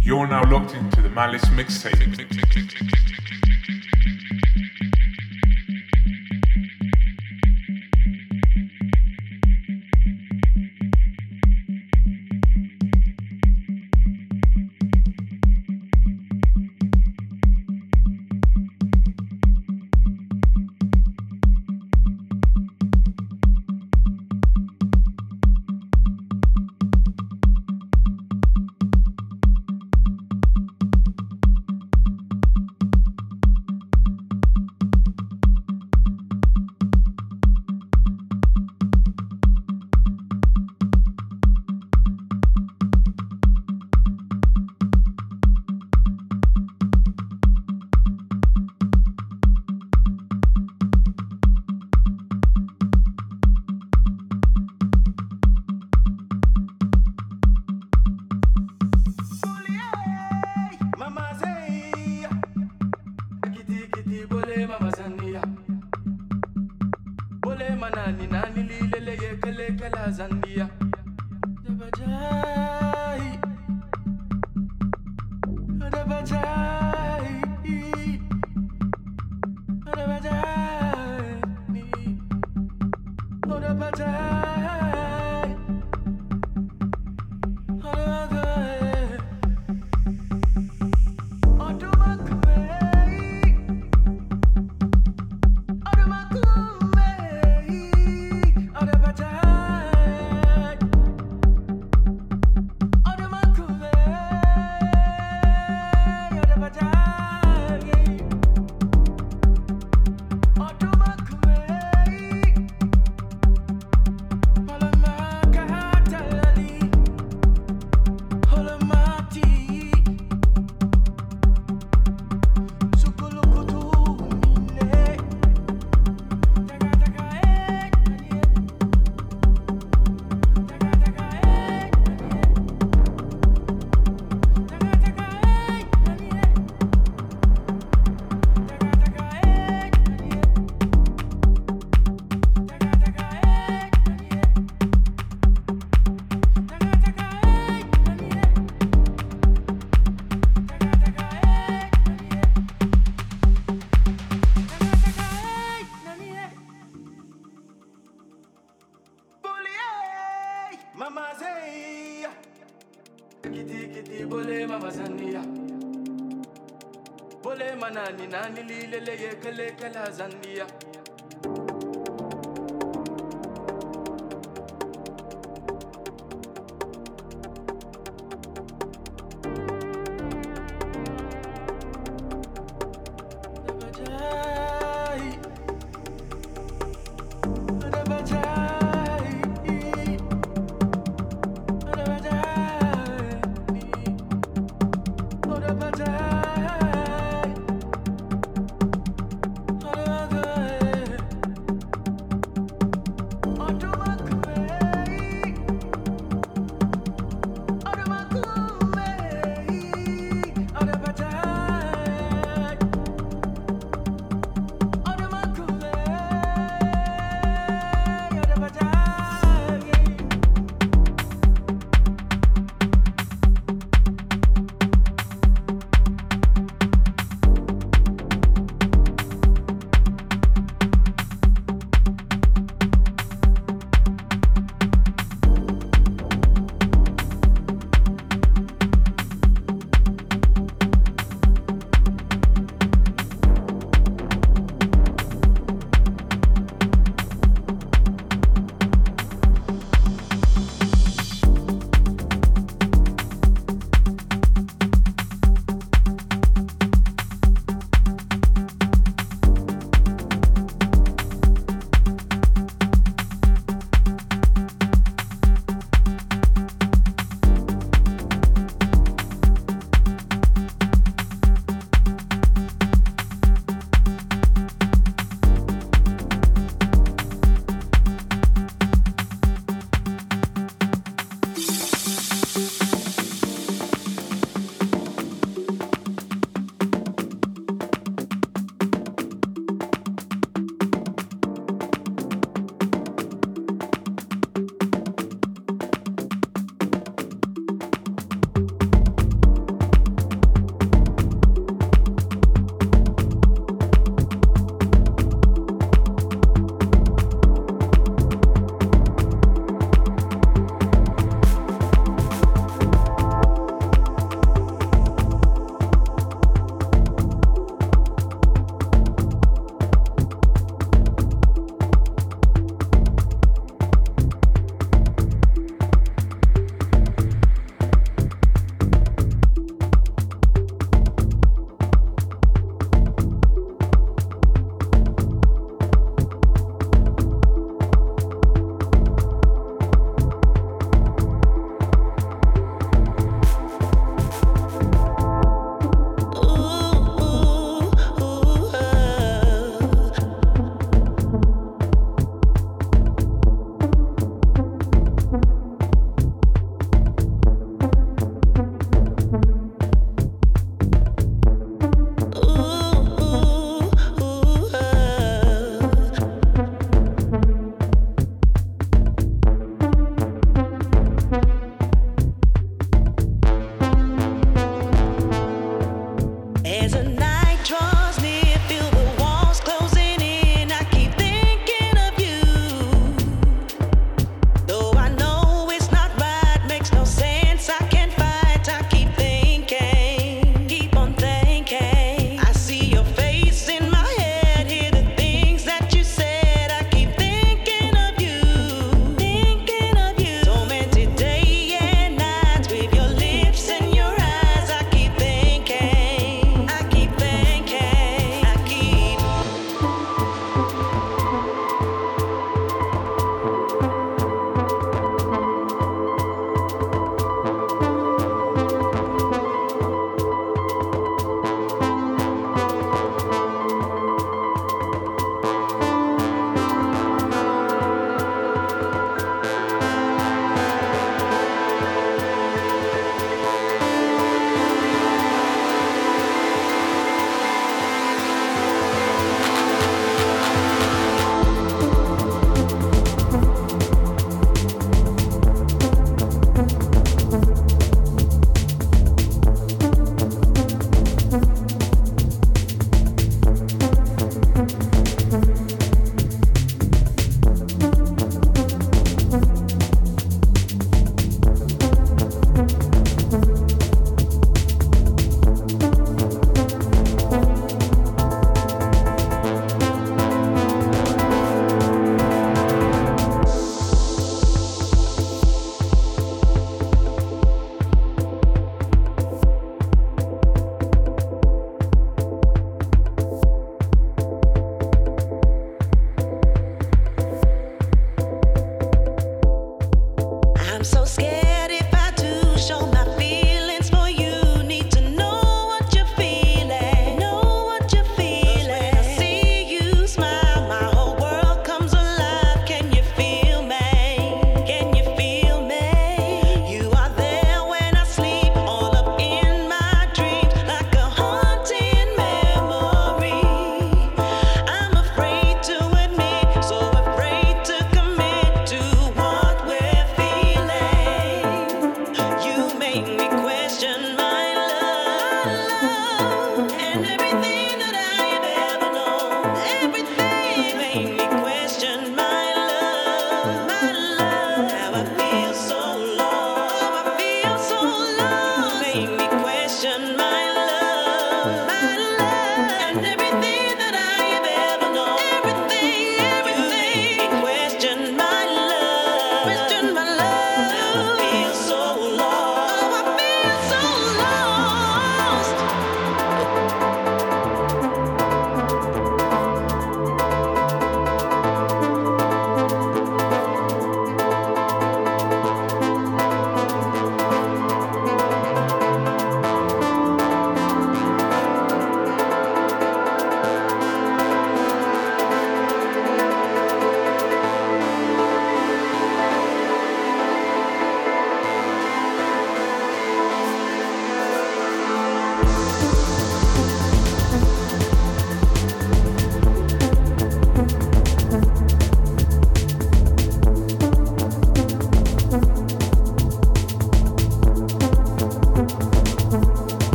You're now locked into the Malice mixtape. Good.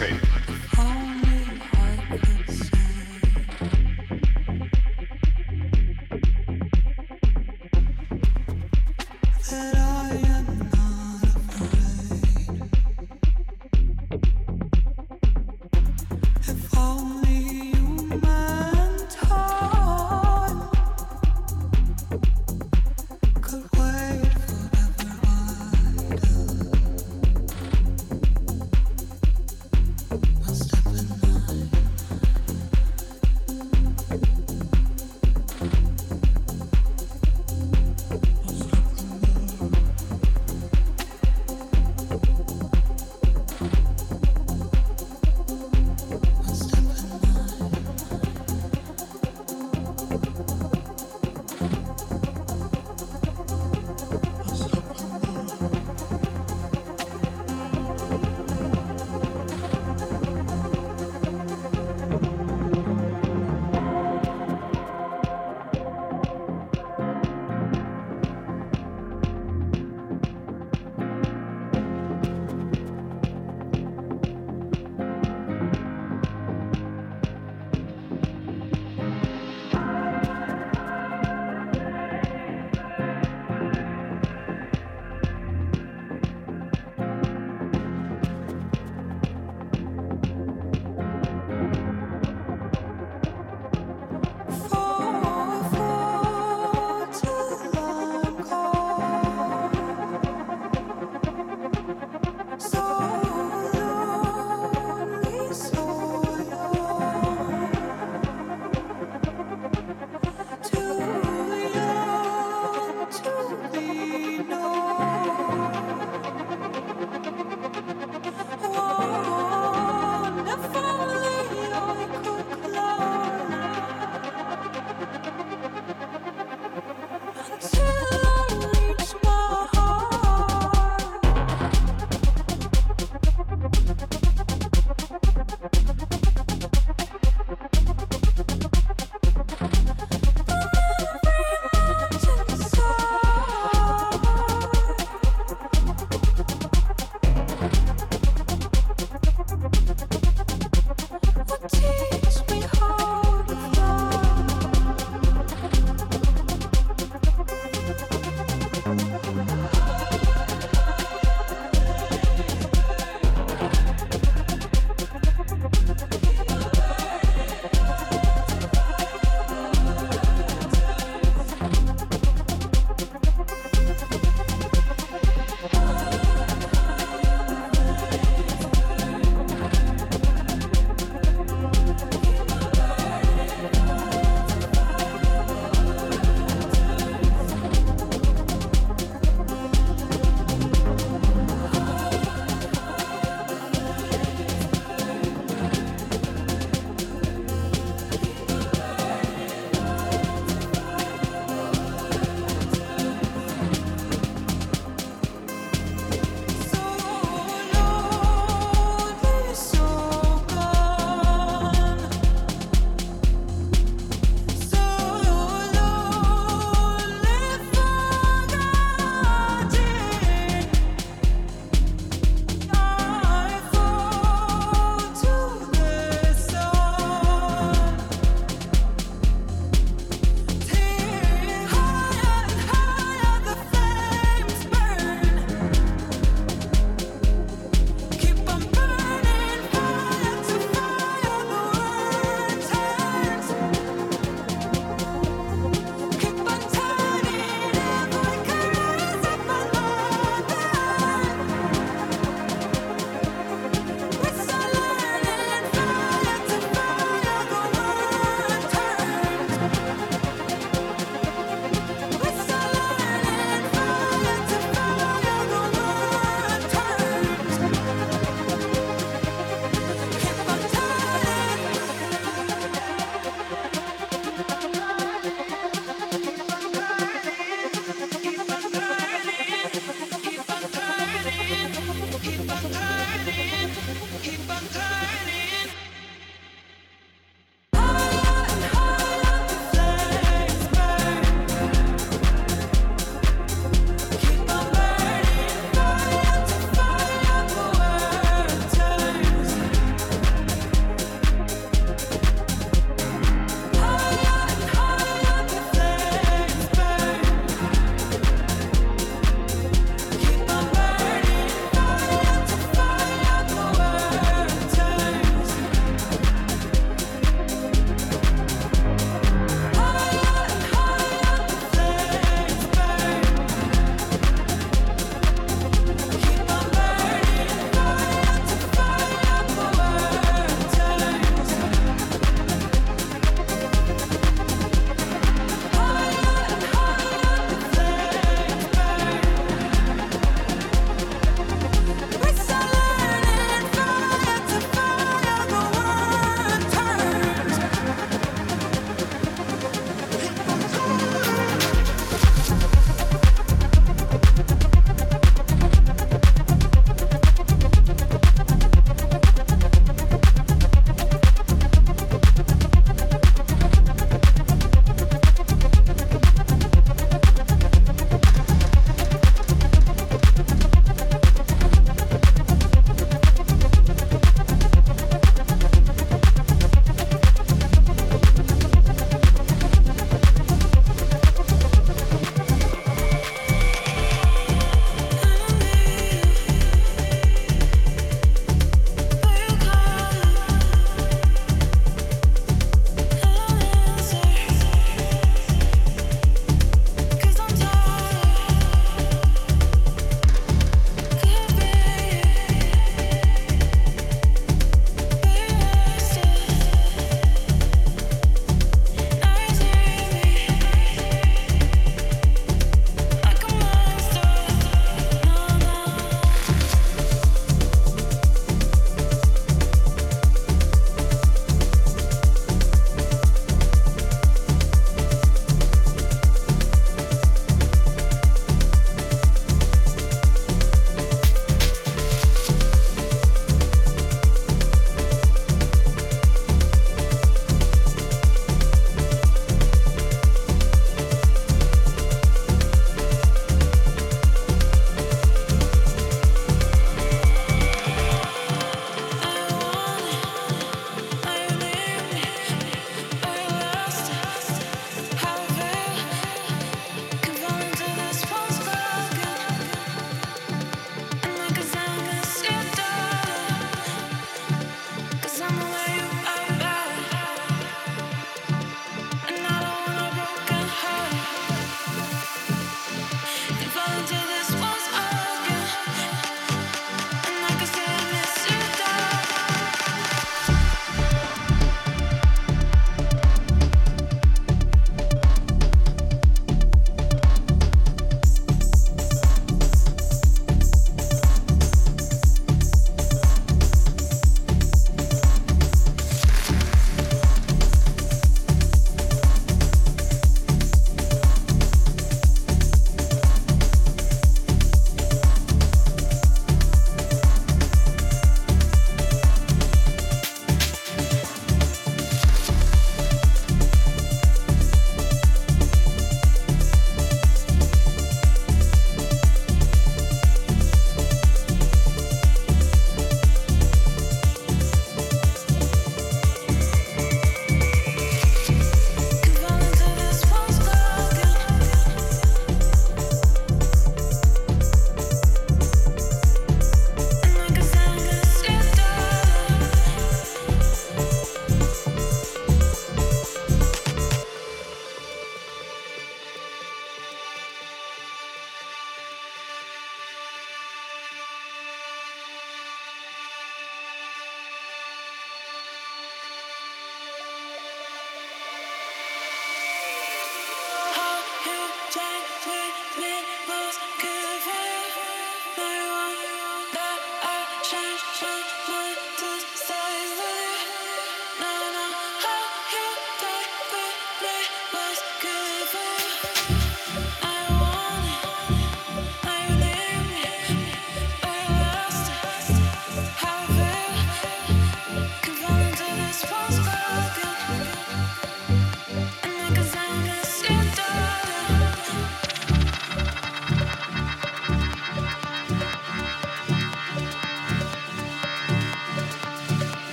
Malice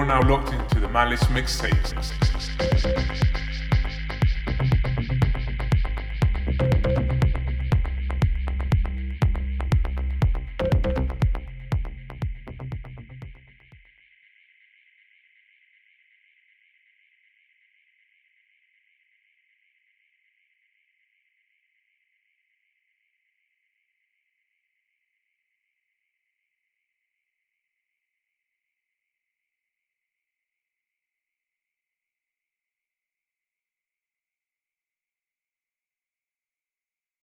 You're now locked into the Malice mixtape.